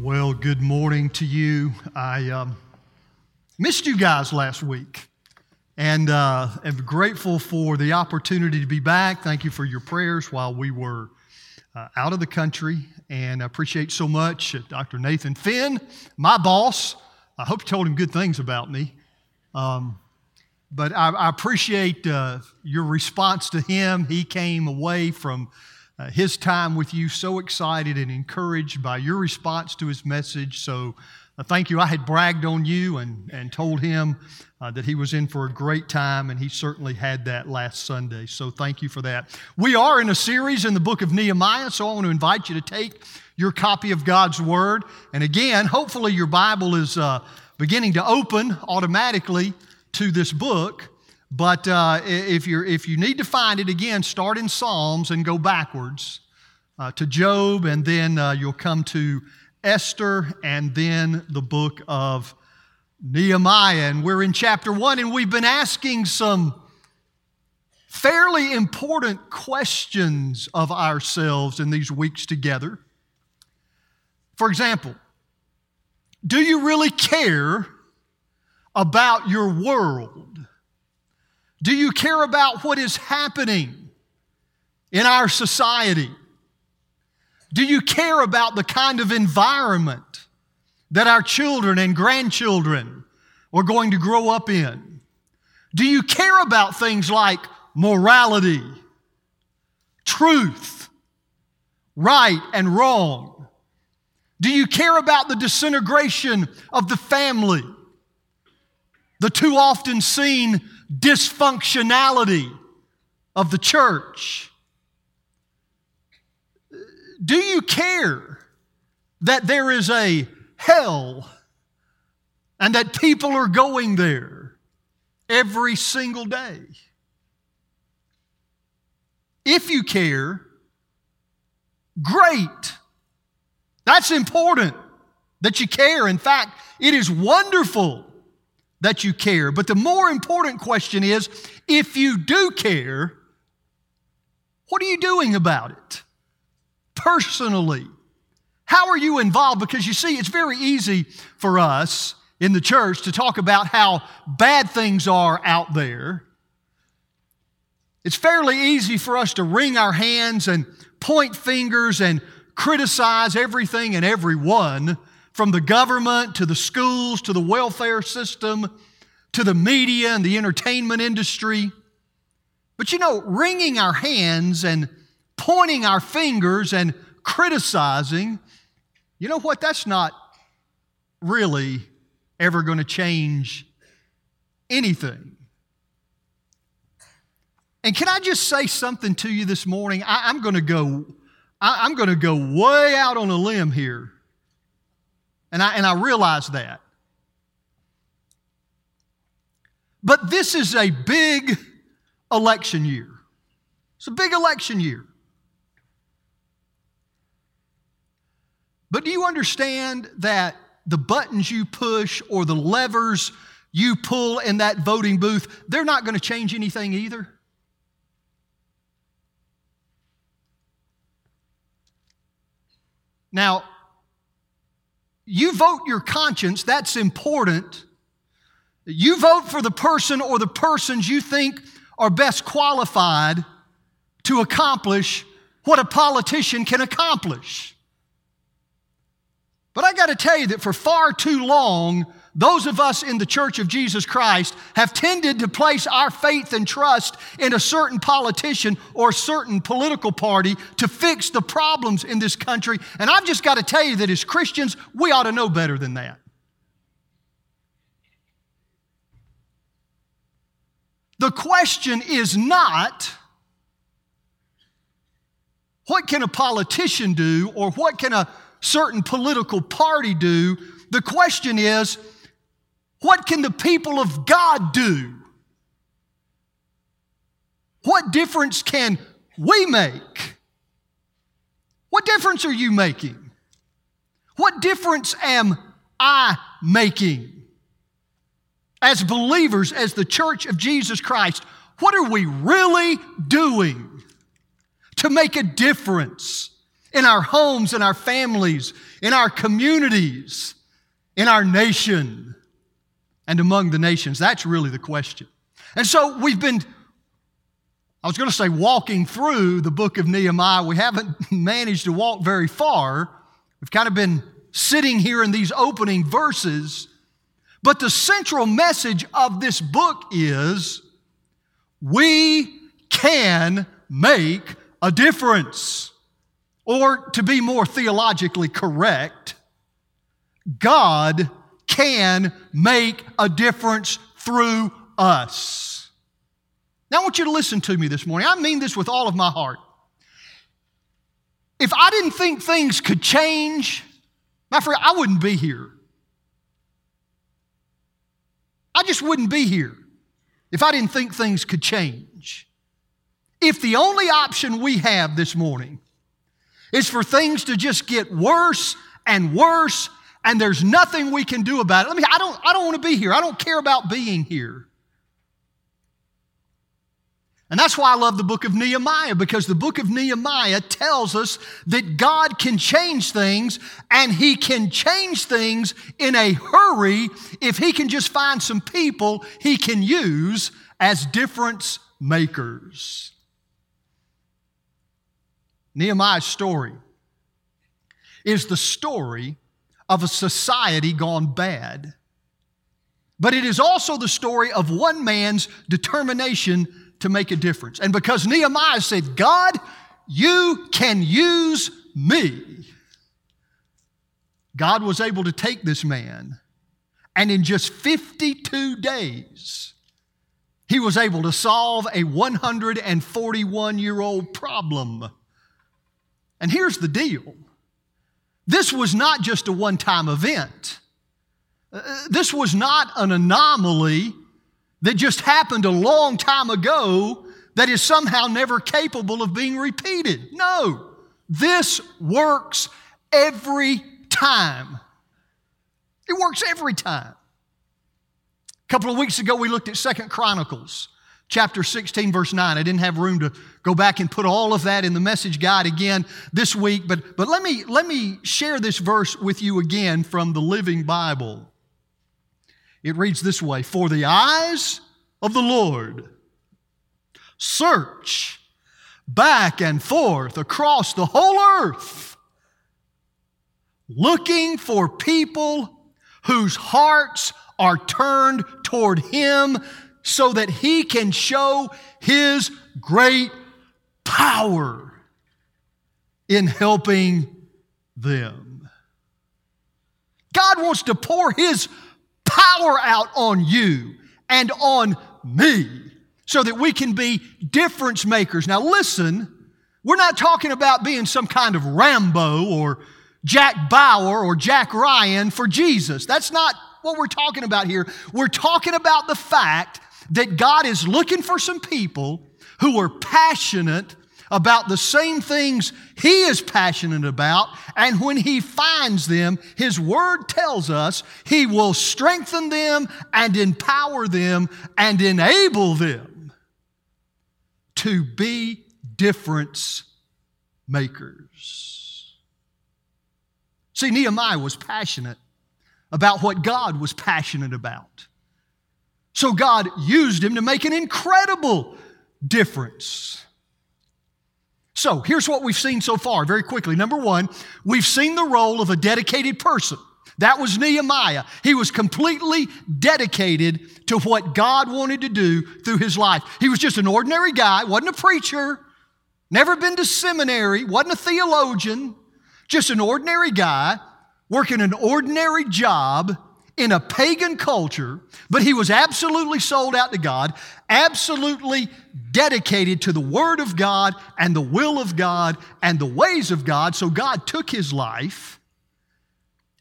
Well, good morning to you. I um, missed you guys last week and uh, am grateful for the opportunity to be back. Thank you for your prayers while we were uh, out of the country. And I appreciate so much uh, Dr. Nathan Finn, my boss. I hope you told him good things about me. Um, but I, I appreciate uh, your response to him. He came away from uh, his time with you so excited and encouraged by your response to his message. So uh, thank you. I had bragged on you and, and told him uh, that he was in for a great time, and he certainly had that last Sunday. So thank you for that. We are in a series in the book of Nehemiah, so I want to invite you to take your copy of God's Word. And again, hopefully your Bible is uh, beginning to open automatically to this book. But uh, if, you're, if you need to find it, again, start in Psalms and go backwards uh, to Job, and then uh, you'll come to Esther, and then the book of Nehemiah. And we're in chapter one, and we've been asking some fairly important questions of ourselves in these weeks together. For example, do you really care about your world? Do you care about what is happening in our society? Do you care about the kind of environment that our children and grandchildren are going to grow up in? Do you care about things like morality, truth, right and wrong? Do you care about the disintegration of the family? The too often seen dysfunctionality of the church? Do you care that there is a hell and that people are going there every single day? If you care, great. That's important that you care. In fact, it is wonderful that you care. But the more important question is if you do care, what are you doing about it? Personally, how are you involved? Because you see, it's very easy for us in the church to talk about how bad things are out there. It's fairly easy for us to wring our hands and point fingers and criticize everything and everyone from the government to the schools to the welfare system to the media and the entertainment industry. But you know, wringing our hands and pointing our fingers and criticizing, you know what? That's not really ever going to change anything. And can I just say something to you this morning? I, am going to go. I, I'm going to go way out on a limb here. And I, and I realize that. But this is a big election year. It's a big election year. But do you understand that the buttons you push or the levers you pull in that voting booth, they're not going to change anything either? Now, you vote your conscience, that's important. You vote for the person or the persons you think are best qualified to accomplish what a politician can accomplish. But I got to tell you that for far too long, those of us in the Church of Jesus Christ have tended to place our faith and trust in a certain politician or a certain political party to fix the problems in this country. And I've just got to tell you that as Christians, we ought to know better than that. The question is not what can a politician do or what can a certain political party do. The question is what can the people of God do? What difference can we make? What difference are you making? What difference am I making? as believers, as the church of Jesus Christ, what are we really doing to make a difference in our homes, in our families, in our communities, in our nation, and among the nations? That's really the question. And so we've been, I was going to say walking through the book of Nehemiah. We haven't managed to walk very far. We've kind of been sitting here in these opening verses. But the central message of this book is we can make a difference. Or to be more theologically correct, God can make a difference through us. Now, I want you to listen to me this morning. I mean this with all of my heart. If I didn't think things could change, my friend, I wouldn't be here. I just wouldn't be here if I didn't think things could change. If the only option we have this morning is for things to just get worse and worse and there's nothing we can do about it. Let me I don't I don't want to be here. I don't care about being here. And that's why I love the book of Nehemiah, because the book of Nehemiah tells us that God can change things, and He can change things in a hurry if He can just find some people He can use as difference makers. Nehemiah's story is the story of a society gone bad. But it is also the story of one man's determination to make a difference. And because Nehemiah said, God, you can use me, God was able to take this man, and in just 52 days, he was able to solve a 141 year old problem. And here's the deal this was not just a one time event. Uh, this was not an anomaly that just happened a long time ago that is somehow never capable of being repeated. No, this works every time. It works every time. A couple of weeks ago, we looked at Second Chronicles chapter 16, verse 9. I didn't have room to go back and put all of that in the message guide again this week, but, but let, me, let me share this verse with you again from the Living Bible. It reads this way For the eyes of the Lord search back and forth across the whole earth, looking for people whose hearts are turned toward Him so that He can show His great power in helping them. God wants to pour His power out on you and on me so that we can be difference makers. Now, listen, we're not talking about being some kind of Rambo or Jack Bauer or Jack Ryan for Jesus. That's not what we're talking about here. We're talking about the fact that God is looking for some people who are passionate about the same things he is passionate about. And when he finds them, his word tells us he will strengthen them and empower them and enable them to be difference makers. See, Nehemiah was passionate about what God was passionate about. So God used him to make an incredible difference. So here's what we've seen so far, very quickly. Number one, we've seen the role of a dedicated person. That was Nehemiah. He was completely dedicated to what God wanted to do through his life. He was just an ordinary guy, wasn't a preacher, never been to seminary, wasn't a theologian, just an ordinary guy working an ordinary job in a pagan culture, but he was absolutely sold out to God, absolutely dedicated to the Word of God and the will of God and the ways of God. So God took his life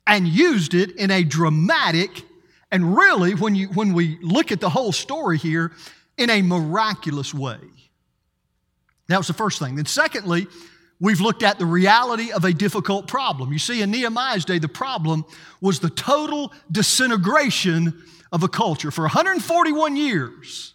and used it in a dramatic and really, when, you, when we look at the whole story here, in a miraculous way. That was the first thing. Then, secondly, We've looked at the reality of a difficult problem. You see, in Nehemiah's day, the problem was the total disintegration of a culture. For 141 years,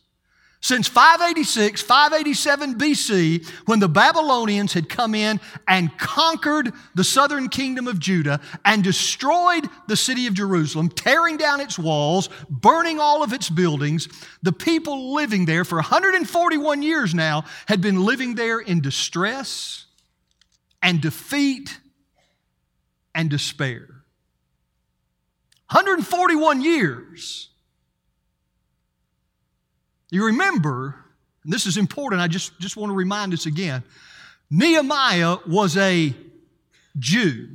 Since 586, 587 BC, when the Babylonians had come in and conquered the southern kingdom of Judah and destroyed the city of Jerusalem, tearing down its walls, burning all of its buildings, the people living there for 141 years now had been living there in distress and defeat and despair. 141 years. You remember, and this is important, I just, just want to remind us again Nehemiah was a Jew.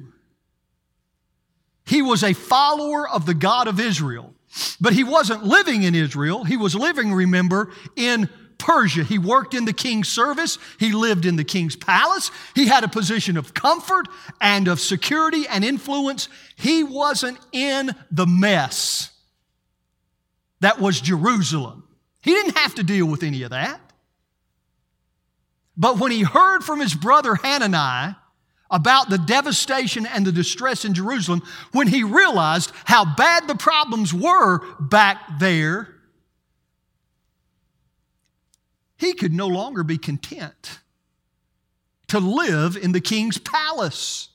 He was a follower of the God of Israel. But he wasn't living in Israel. He was living, remember, in Persia. He worked in the king's service. He lived in the king's palace. He had a position of comfort and of security and influence. He wasn't in the mess that was Jerusalem. He didn't have to deal with any of that. But when he heard from his brother Hanani about the devastation and the distress in Jerusalem, when he realized how bad the problems were back there, he could no longer be content to live in the king's palace.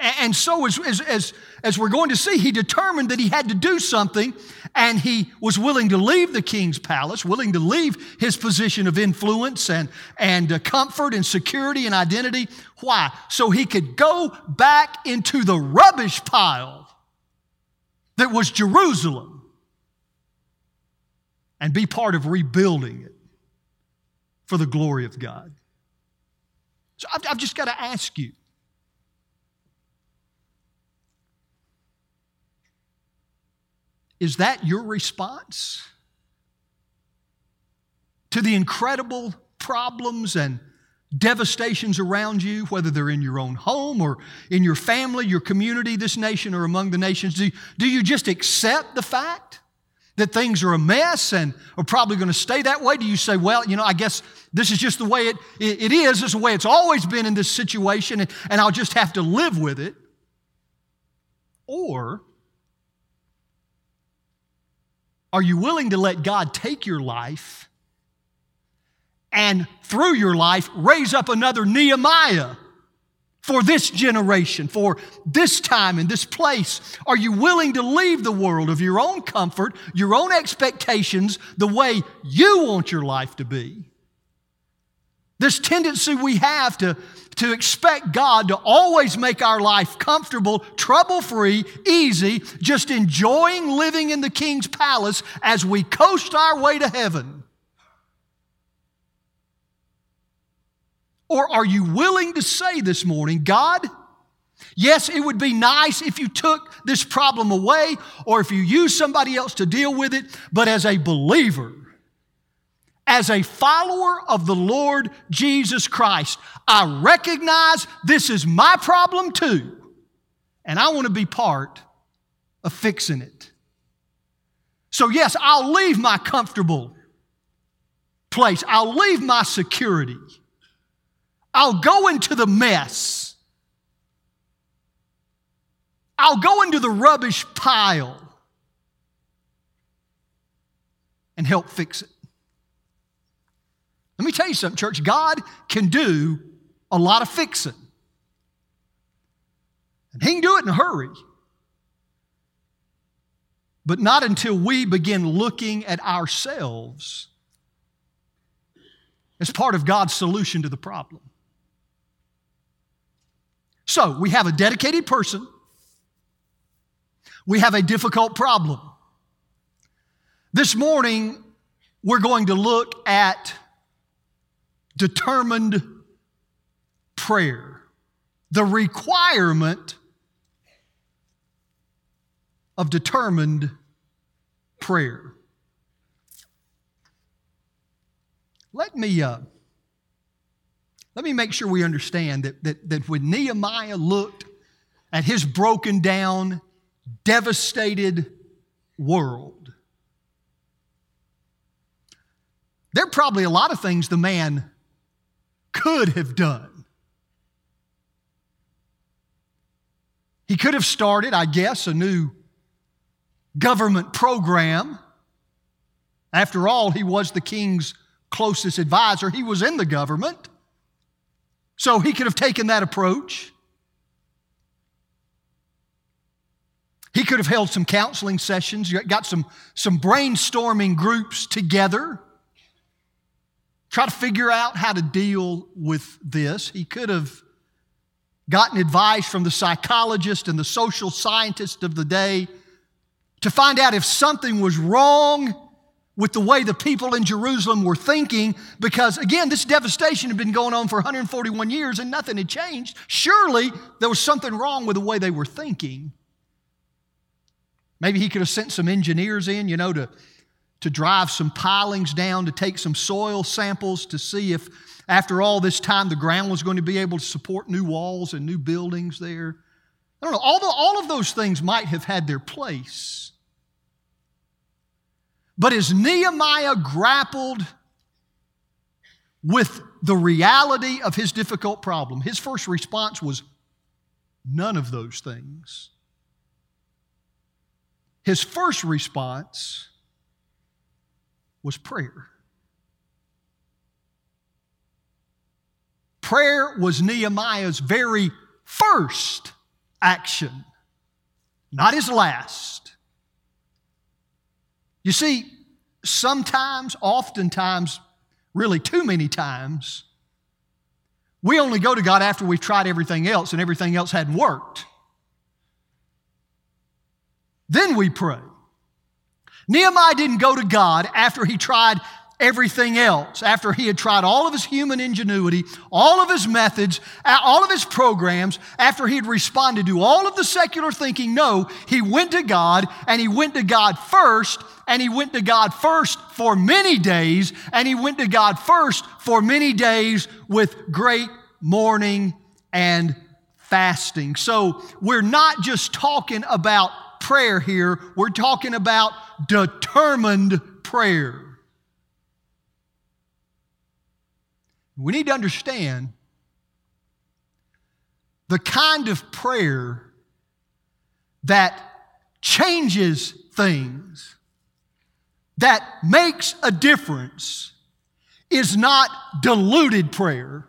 And so, as, as, as, we're going to see, he determined that he had to do something, and he was willing to leave the king's palace, willing to leave his position of influence and, and uh, comfort and security and identity. Why? So he could go back into the rubbish pile that was Jerusalem and be part of rebuilding it for the glory of God. So I've, I've just got to ask you Is that your response to the incredible problems and devastations around you, whether they're in your own home or in your family, your community, this nation, or among the nations? Do, do you just accept the fact that things are a mess and are probably going to stay that way? Do you say, well, you know, I guess this is just the way it, it, it is, this is the way it's always been in this situation, and, and I'll just have to live with it? Or are you willing to let God take your life and through your life raise up another Nehemiah for this generation, for this time and this place? Are you willing to leave the world of your own comfort, your own expectations, the way you want your life to be? This tendency we have to, to expect God to always make our life comfortable, trouble free, easy, just enjoying living in the king's palace as we coast our way to heaven. Or are you willing to say this morning, God, yes, it would be nice if you took this problem away or if you use somebody else to deal with it, but as a believer, as a follower of the Lord Jesus Christ, I recognize this is my problem too, and I want to be part of fixing it. So, yes, I'll leave my comfortable place, I'll leave my security, I'll go into the mess, I'll go into the rubbish pile and help fix it. Let me tell you something, church. God can do a lot of fixing. And He can do it in a hurry. But not until we begin looking at ourselves as part of God's solution to the problem. So, we have a dedicated person, we have a difficult problem. This morning, we're going to look at determined prayer, the requirement of determined prayer. Let me, uh, let me make sure we understand that, that, that when Nehemiah looked at his broken down, devastated world, there are probably a lot of things the man could have done. He could have started, I guess, a new government program After all, he was the king's closest advisor, he was in the government. So he could have taken that approach. He could have held some counseling sessions, got some, some brainstorming groups together, try to figure out how to deal with this. He could have gotten advice from the psychologist and the social scientist of the day to find out if something was wrong with the way the people in Jerusalem were thinking, because again, this devastation had been going on for 141 years and nothing had changed. Surely there was something wrong with the way they were thinking. Maybe he could have sent some engineers in, you know, to, to drive some pilings down, to take some soil samples to see if, after all this time, the ground was going to be able to support new walls and new buildings there. I don't know, all, the, all of those things might have had their place. But as Nehemiah grappled with the reality of his difficult problem, his first response was none of those things. His first response was prayer. Prayer was Nehemiah's very first action, not his last. You see, sometimes, oftentimes, really too many times, we only go to God after we've tried everything else and everything else hadn't worked. Then we pray. Nehemiah didn't go to God after he tried everything else, after he had tried all of his human ingenuity, all of his methods, all of his programs, after he had responded to all of the secular thinking, no, he went to God and he went to God first and he went to God first for many days and he went to God first for many days with great mourning and fasting. So we're not just talking about prayer here, we're talking about determined prayer. We need to understand the kind of prayer that changes things, that makes a difference, is not diluted prayer.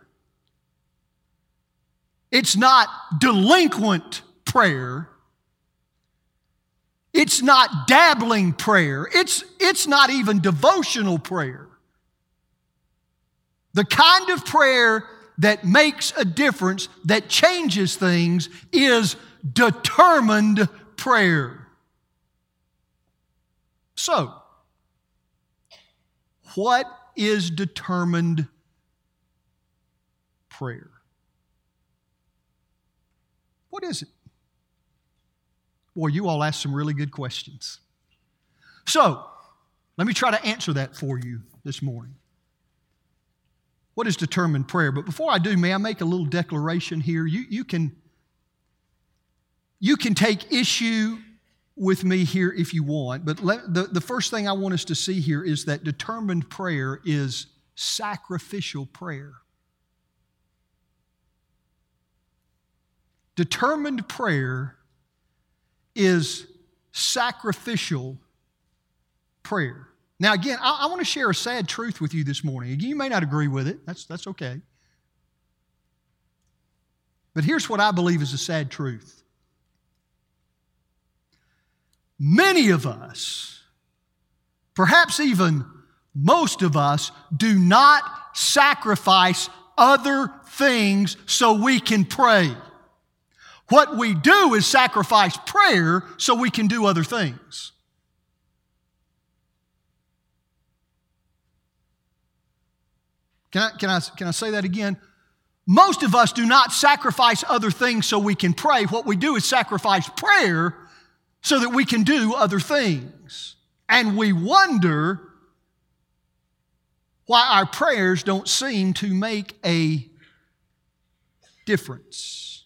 It's not delinquent prayer. It's not dabbling prayer. It's, it's not even devotional prayer. The kind of prayer that makes a difference, that changes things, is determined prayer. So, what is determined prayer? What is it? Boy, you all asked some really good questions. So, let me try to answer that for you this morning. What is determined prayer? But before I do, may I make a little declaration here? You, you, can, you can take issue with me here if you want, but let, the, the first thing I want us to see here is that determined prayer is sacrificial prayer. Determined prayer is sacrificial prayer. Now, again, I, I want to share a sad truth with you this morning. You may not agree with it, that's, that's okay. But here's what I believe is a sad truth. Many of us, perhaps even most of us, do not sacrifice other things so we can pray. What we do is sacrifice prayer so we can do other things. Can I, can I, can I say that again? Most of us do not sacrifice other things so we can pray. What we do is sacrifice prayer so that we can do other things. And we wonder why our prayers don't seem to make a difference.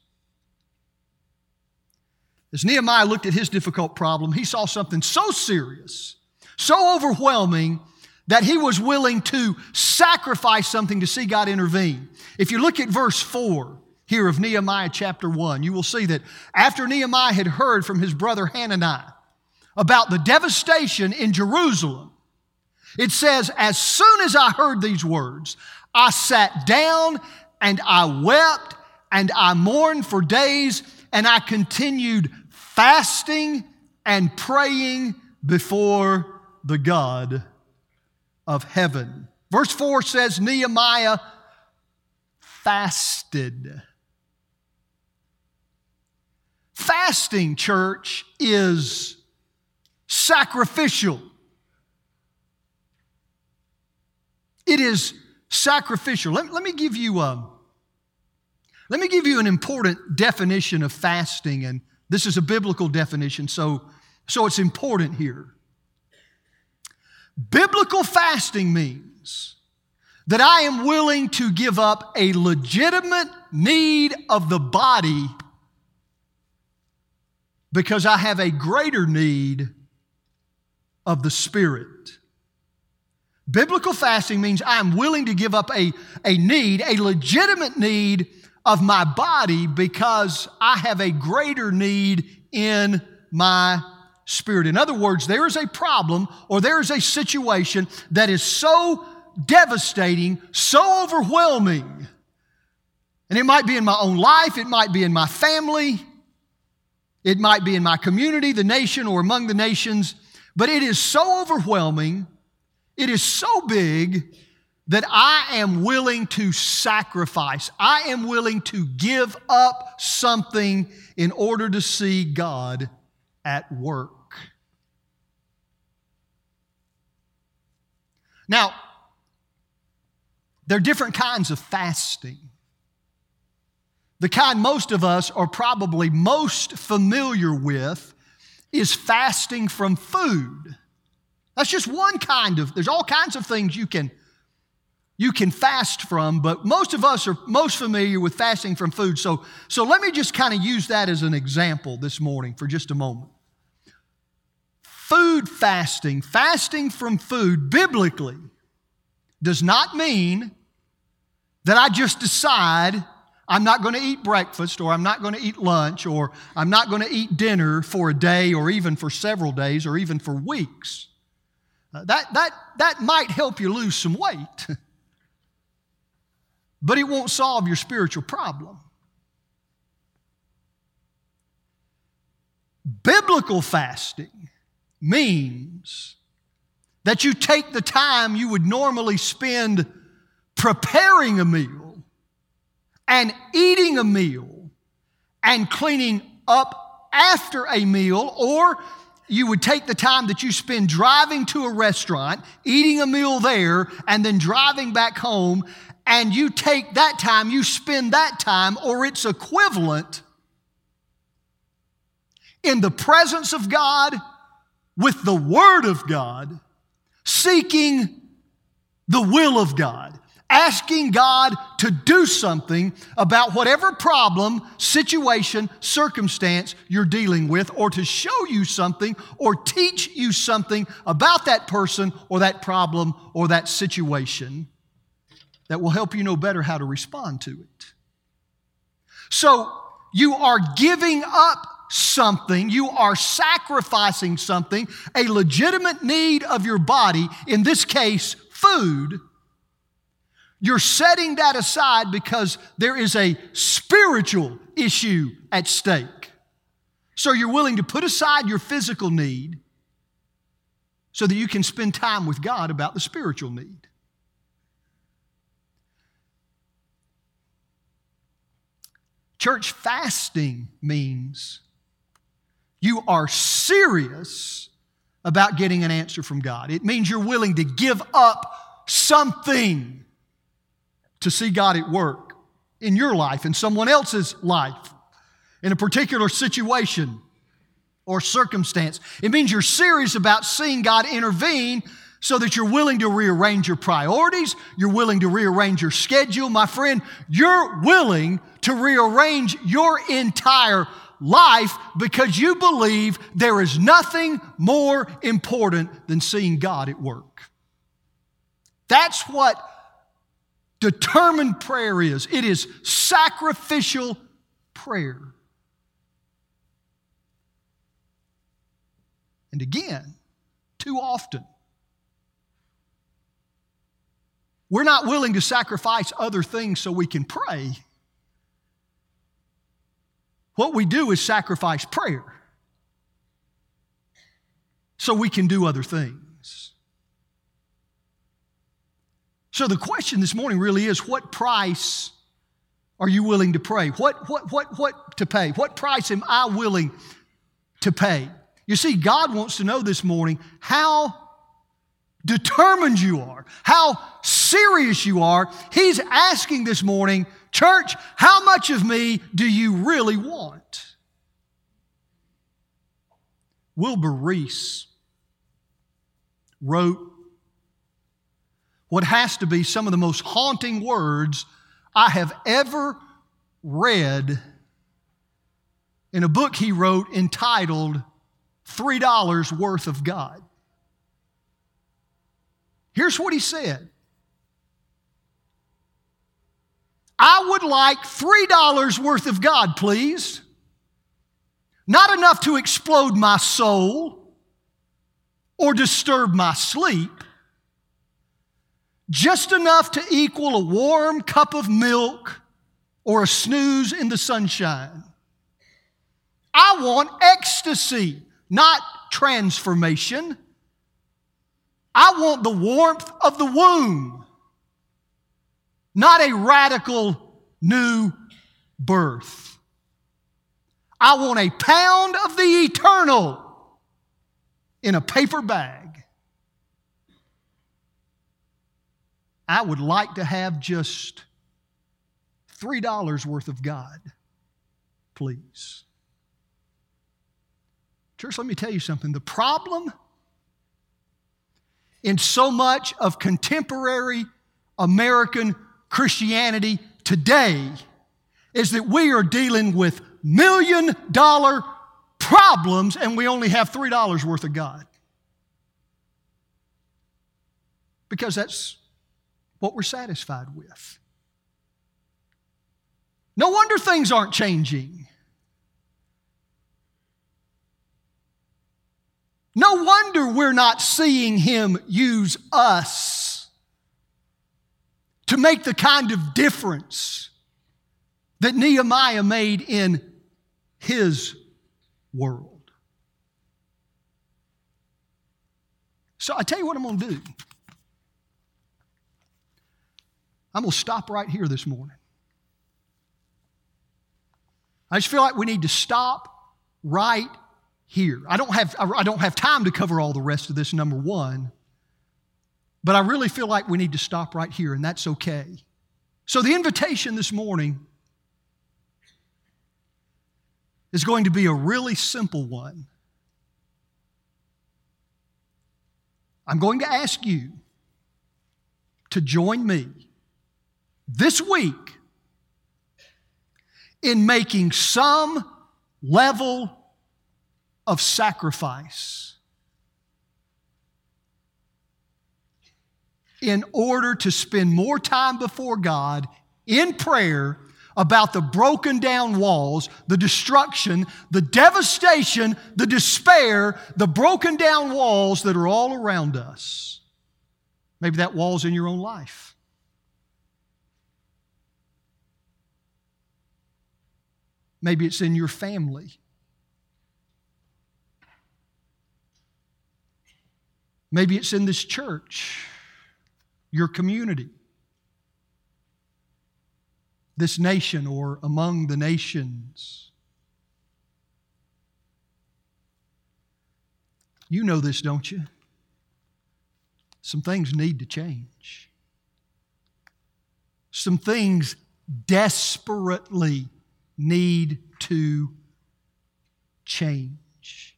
As Nehemiah looked at his difficult problem, he saw something so serious, so overwhelming, that he was willing to sacrifice something to see God intervene. If you look at verse 4 here of Nehemiah chapter 1, you will see that after Nehemiah had heard from his brother Hananiah about the devastation in Jerusalem, It says, As soon as I heard these words, I sat down and I wept and I mourned for days and I continued fasting and praying before the God of heaven. Verse 4 says Nehemiah fasted. Fasting, church, is sacrificial. It is sacrificial. Let, let me give you a, um, let me give you an important definition of fasting, and this is a biblical definition, so, so it's important here. Biblical fasting means that I am willing to give up a legitimate need of the body because I have a greater need of the spirit. Biblical fasting means I'm willing to give up a, a need, a legitimate need of my body because I have a greater need in my spirit. In other words, there is a problem or there is a situation that is so devastating, so overwhelming. And it might be in my own life, it might be in my family, it might be in my community, the nation, or among the nations, but it is so overwhelming, it is so big that I am willing to sacrifice. I am willing to give up something in order to see God at work. Now, there are different kinds of fasting. The kind most of us are probably most familiar with is fasting from food. That's just one kind of, there's all kinds of things you can you can fast from, but most of us are most familiar with fasting from food. So, so let me just kind of use that as an example this morning for just a moment. Food fasting, fasting from food, biblically, does not mean that I just decide I'm not going to eat breakfast or I'm not going to eat lunch or I'm not going to eat dinner for a day or even for several days or even for weeks. Uh, that, that, that might help you lose some weight. but it won't solve your spiritual problem. Biblical fasting means that you take the time you would normally spend preparing a meal and eating a meal and cleaning up after a meal, or you would take the time that you spend driving to a restaurant, eating a meal there, and then driving back home and you take that time, you spend that time or its equivalent in the presence of God with the Word of God, seeking the will of God, asking God to do something about whatever problem, situation, circumstance you're dealing with, or to show you something or teach you something about that person or that problem or that situation that will help you know better how to respond to it. So you are giving up something, you are sacrificing something, a legitimate need of your body, in this case, food. You're setting that aside because there is a spiritual issue at stake. So you're willing to put aside your physical need so that you can spend time with God about the spiritual need. Church fasting means you are serious about getting an answer from God. It means you're willing to give up something to see God at work in your life, in someone else's life, in a particular situation or circumstance. It means you're serious about seeing God intervene so that you're willing to rearrange your priorities, you're willing to rearrange your schedule. My friend, you're willing to rearrange your entire life because you believe there is nothing more important than seeing God at work. That's what determined prayer is it is sacrificial prayer. And again, too often, we're not willing to sacrifice other things so we can pray. What we do is sacrifice prayer so we can do other things. So the question this morning really is what price are you willing to pray? What, what, what, what to pay? What price am I willing to pay? You see, God wants to know this morning how determined you are, how serious you are. He's asking this morning, church, how much of me do you really want? Wilbur Reese wrote what has to be some of the most haunting words I have ever read in a book he wrote entitled $3 Worth of God. Here's what he said I would like $3 worth of God, please. Not enough to explode my soul or disturb my sleep, just enough to equal a warm cup of milk or a snooze in the sunshine. I want ecstasy, not transformation. I want the warmth of the womb, not a radical new birth. I want a pound of the eternal in a paper bag. I would like to have just $3 worth of God, please. Church, let me tell you something. The problem in so much of contemporary American Christianity today is that we are dealing with million dollar problems and we only have $3 worth of God. Because that's what we're satisfied with. No wonder things aren't changing. No wonder we're not seeing Him use us to make the kind of difference that Nehemiah made in his world. So I tell you what I'm going to do. I'm going to stop right here this morning. I just feel like we need to stop right here. I don't have, I don't have time to cover all the rest of this, number one, but I really feel like we need to stop right here, and that's okay. So, the invitation this morning is going to be a really simple one. I'm going to ask you to join me this week in making some level of sacrifice in order to spend more time before God in prayer about the broken down walls, the destruction, the devastation, the despair, the broken down walls that are all around us. Maybe that wall's in your own life. Maybe it's in your family. Maybe it's in this church, your community, this nation, or among the nations. You know this, don't you? Some things need to change. Some things desperately need to change.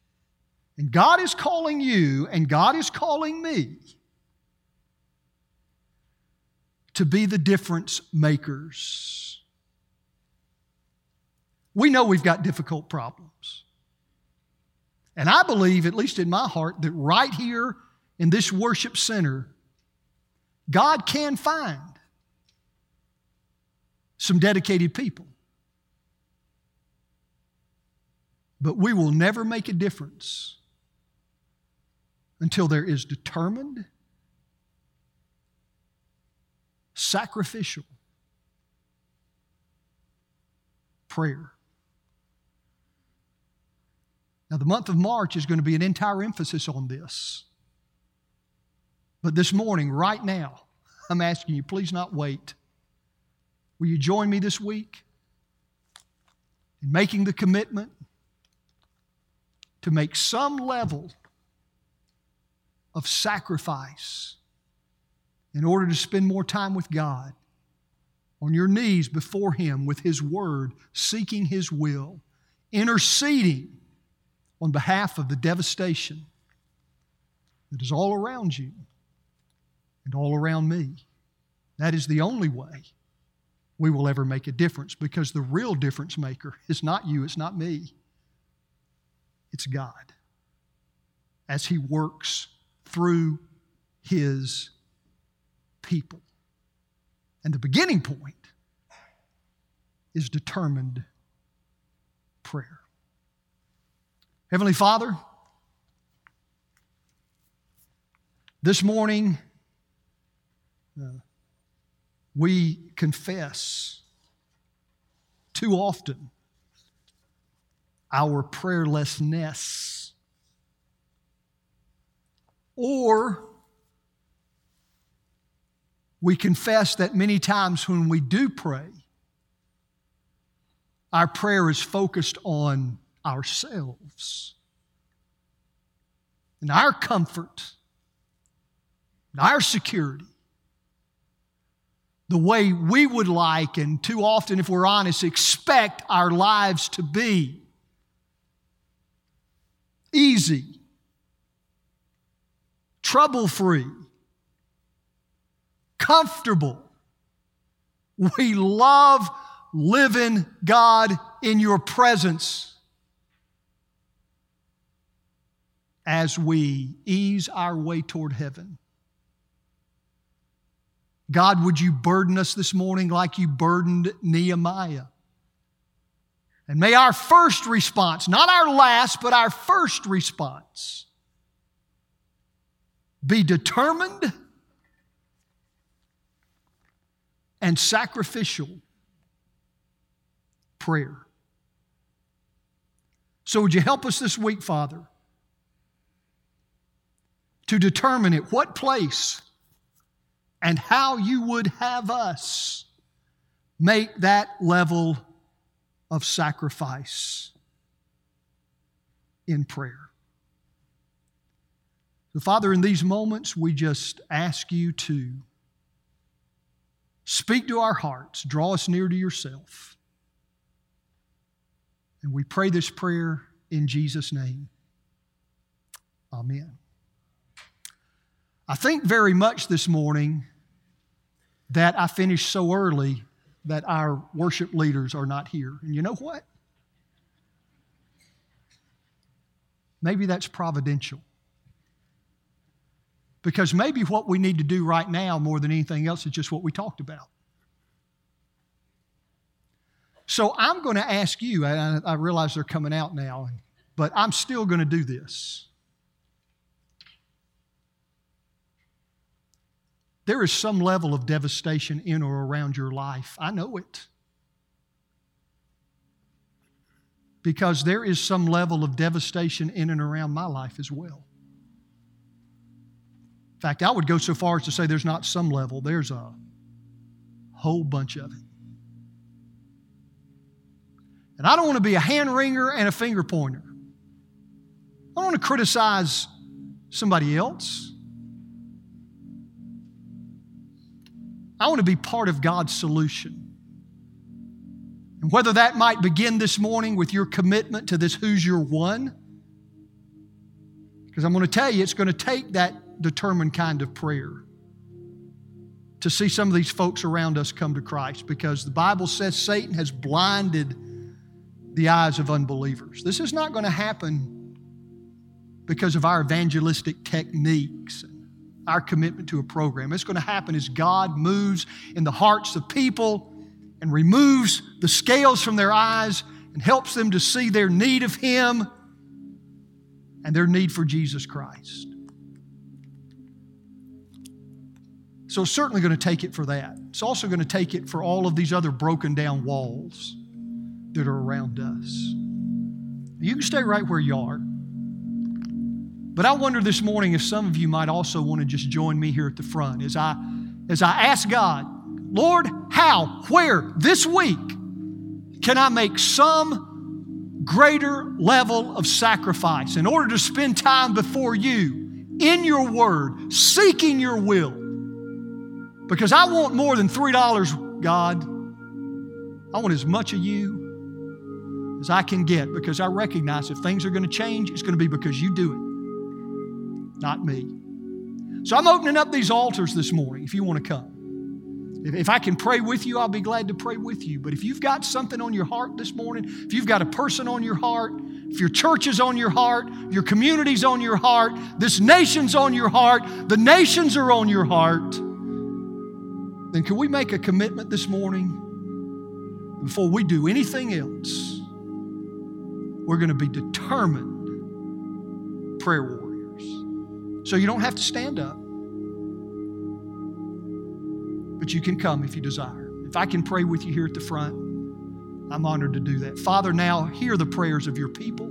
And God is calling you, and God is calling me to be the difference makers. We know we've got difficult problems. And I believe, at least in my heart, that right here in this worship center, God can find some dedicated people But we will never make a difference until there is determined, sacrificial prayer. Now, the month of March is going to be an entire emphasis on this. But this morning, right now, I'm asking you, please not wait. Will you join me this week in making the commitment to make some level of sacrifice in order to spend more time with God, on your knees before Him with His Word, seeking His will, interceding on behalf of the devastation that is all around you and all around me. That is the only way we will ever make a difference because the real difference maker is not you, it's not me, it's God as He works through His people. And the beginning point is determined prayer. Heavenly Father, this morning uh, we confess too often our prayerlessness. Or we confess that many times when we do pray, our prayer is focused on ourselves. And our comfort and our security the way we would like, and too often, if we're honest, expect our lives to be easy, trouble free, comfortable. We love living, God, in your presence as we ease our way toward heaven. God, would you burden us this morning like you burdened Nehemiah? And may our first response, not our last, but our first response, be determined and sacrificial prayer. So, would you help us this week, Father, to determine at what place and how you would have us make that level of sacrifice in prayer? So, Father, in these moments, we just ask you to speak to our hearts, draw us near to yourself. And we pray this prayer in Jesus' name. Amen. I think very much this morning that I finished so early that our worship leaders are not here. And you know what? Maybe that's providential. Because maybe what we need to do right now, more than anything else, is just what we talked about. So I'm going to ask you, and I realize they're coming out now, but I'm still going to do this. There is some level of devastation in or around your life. I know it. Because there is some level of devastation in and around my life as well. In fact, I would go so far as to say there's not some level, there's a whole bunch of it. And I don't want to be a hand wringer and a finger pointer. I don't want to criticize somebody else. I want to be part of God's solution. And whether that might begin this morning with your commitment to this Who's Your One, because I'm going to tell you, it's going to take that determined kind of prayer to see some of these folks around us come to Christ because the Bible says Satan has blinded the eyes of unbelievers. This is not going to happen because of our evangelistic techniques our commitment to a program. It's going to happen as God moves in the hearts of people and removes the scales from their eyes and helps them to see their need of Him and their need for Jesus Christ. So it's certainly going to take it for that. It's also going to take it for all of these other broken down walls that are around us. You can stay right where you are. But I wonder this morning if some of you might also want to just join me here at the front as I as I ask God, Lord, how, where, this week can I make some greater level of sacrifice in order to spend time before you in your word, seeking your will? Because I want more than $3, God. I want as much of you as I can get because I recognize if things are going to change, it's going to be because you do it, not me. So I'm opening up these altars this morning if you want to come. If I can pray with you, I'll be glad to pray with you. But if you've got something on your heart this morning, if you've got a person on your heart, if your church is on your heart, your community's on your heart, this nation's on your heart, the nations are on your heart, then can we make a commitment this morning before we do anything else? We're going to be determined prayer warriors. So you don't have to stand up but you can come if you desire. If I can pray with you here at the front, I'm honored to do that. Father, now hear the prayers of your people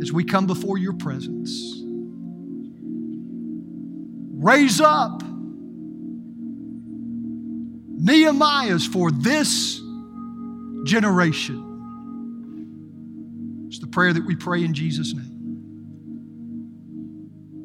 as we come before your presence. Raise up Nehemiahs for this generation. It's the prayer that we pray in Jesus' name.